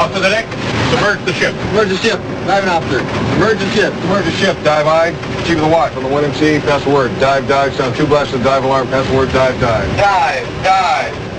Off to the deck. Submerge the ship. Submerge the ship. Diving officer. Submerge the ship. Submerge the ship. Dive aye. Chief of the watch on the 1MC. Pass the word. Dive, dive. Sound two blasts of dive alarm. Pass the word. Dive, dive. Dive. Dive. Dive.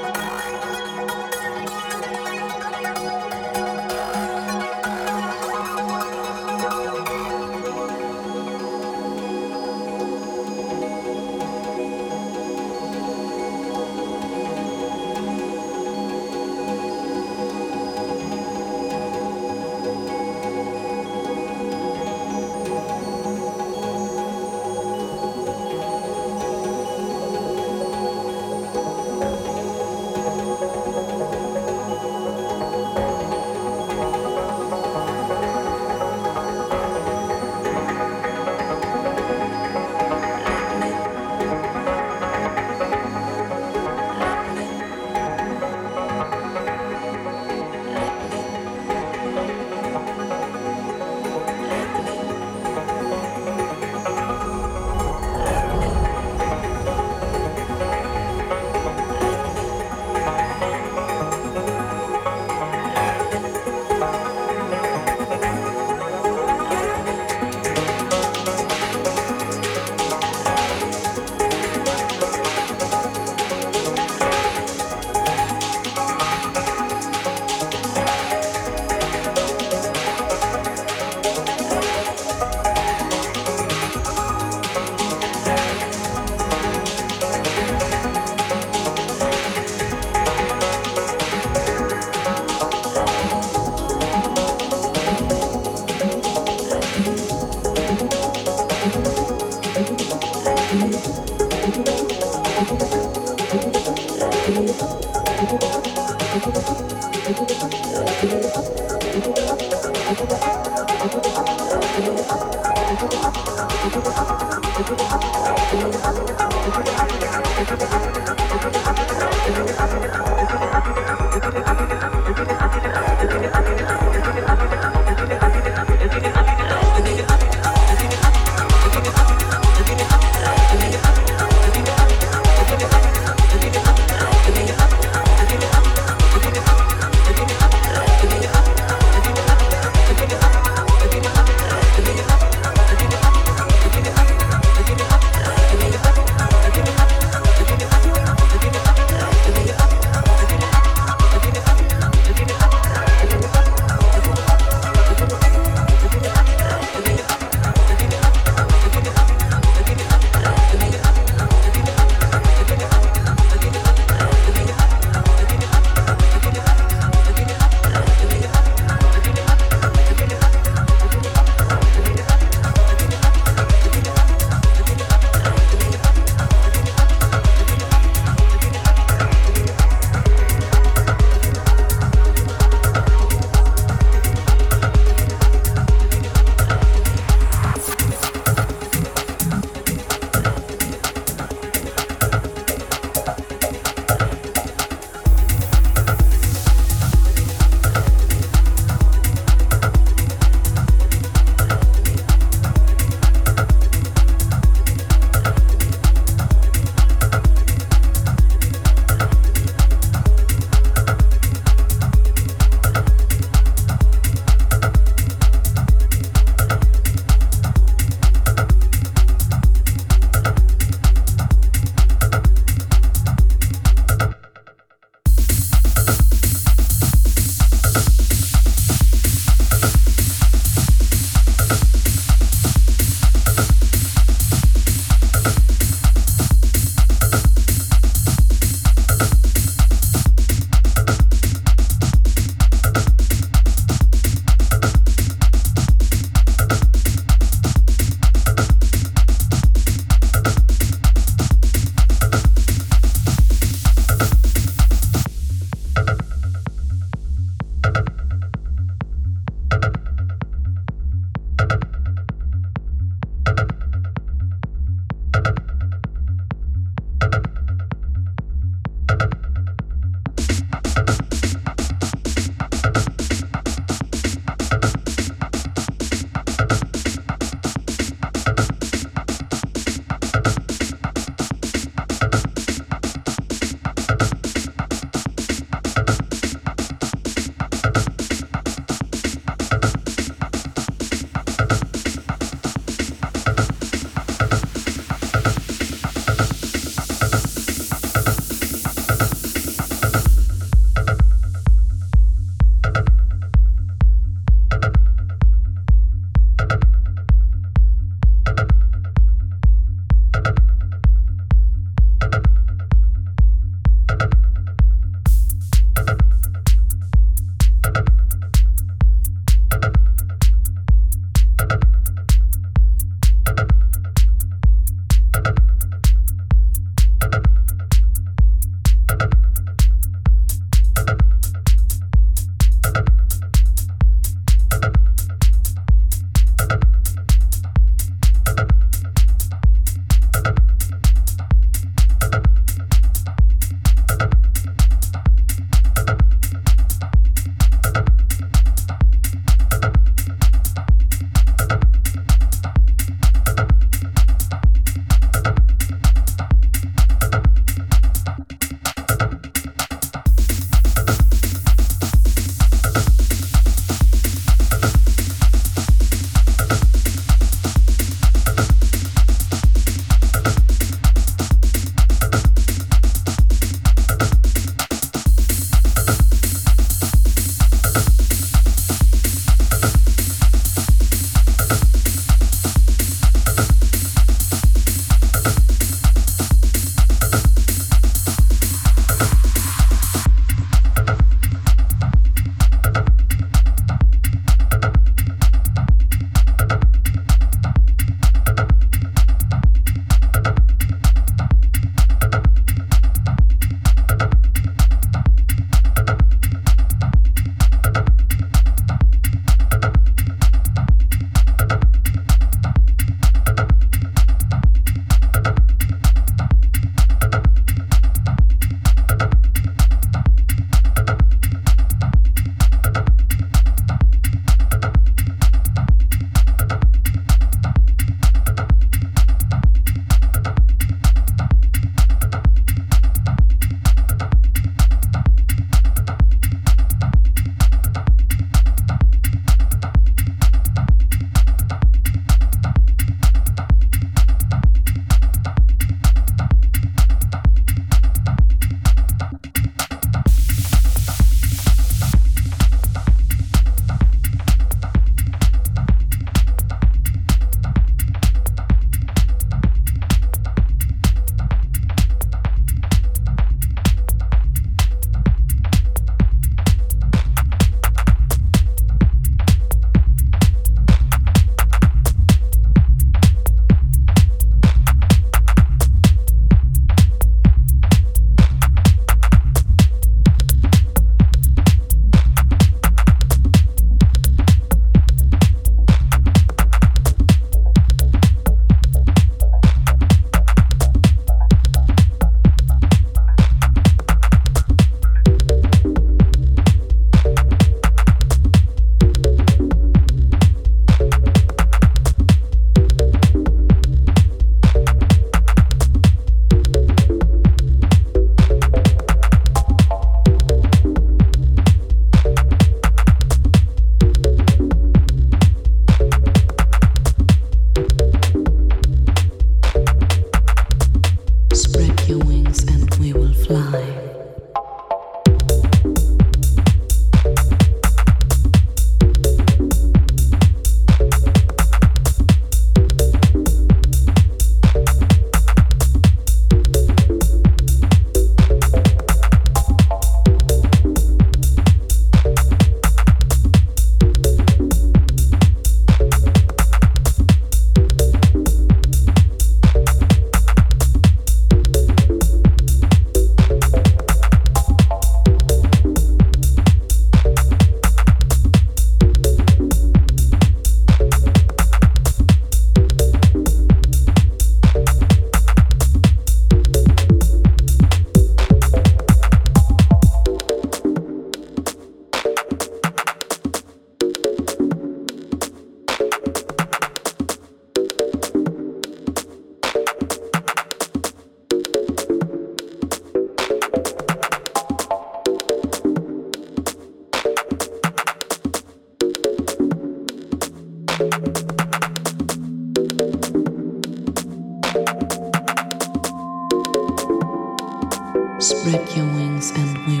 Spread your wings and we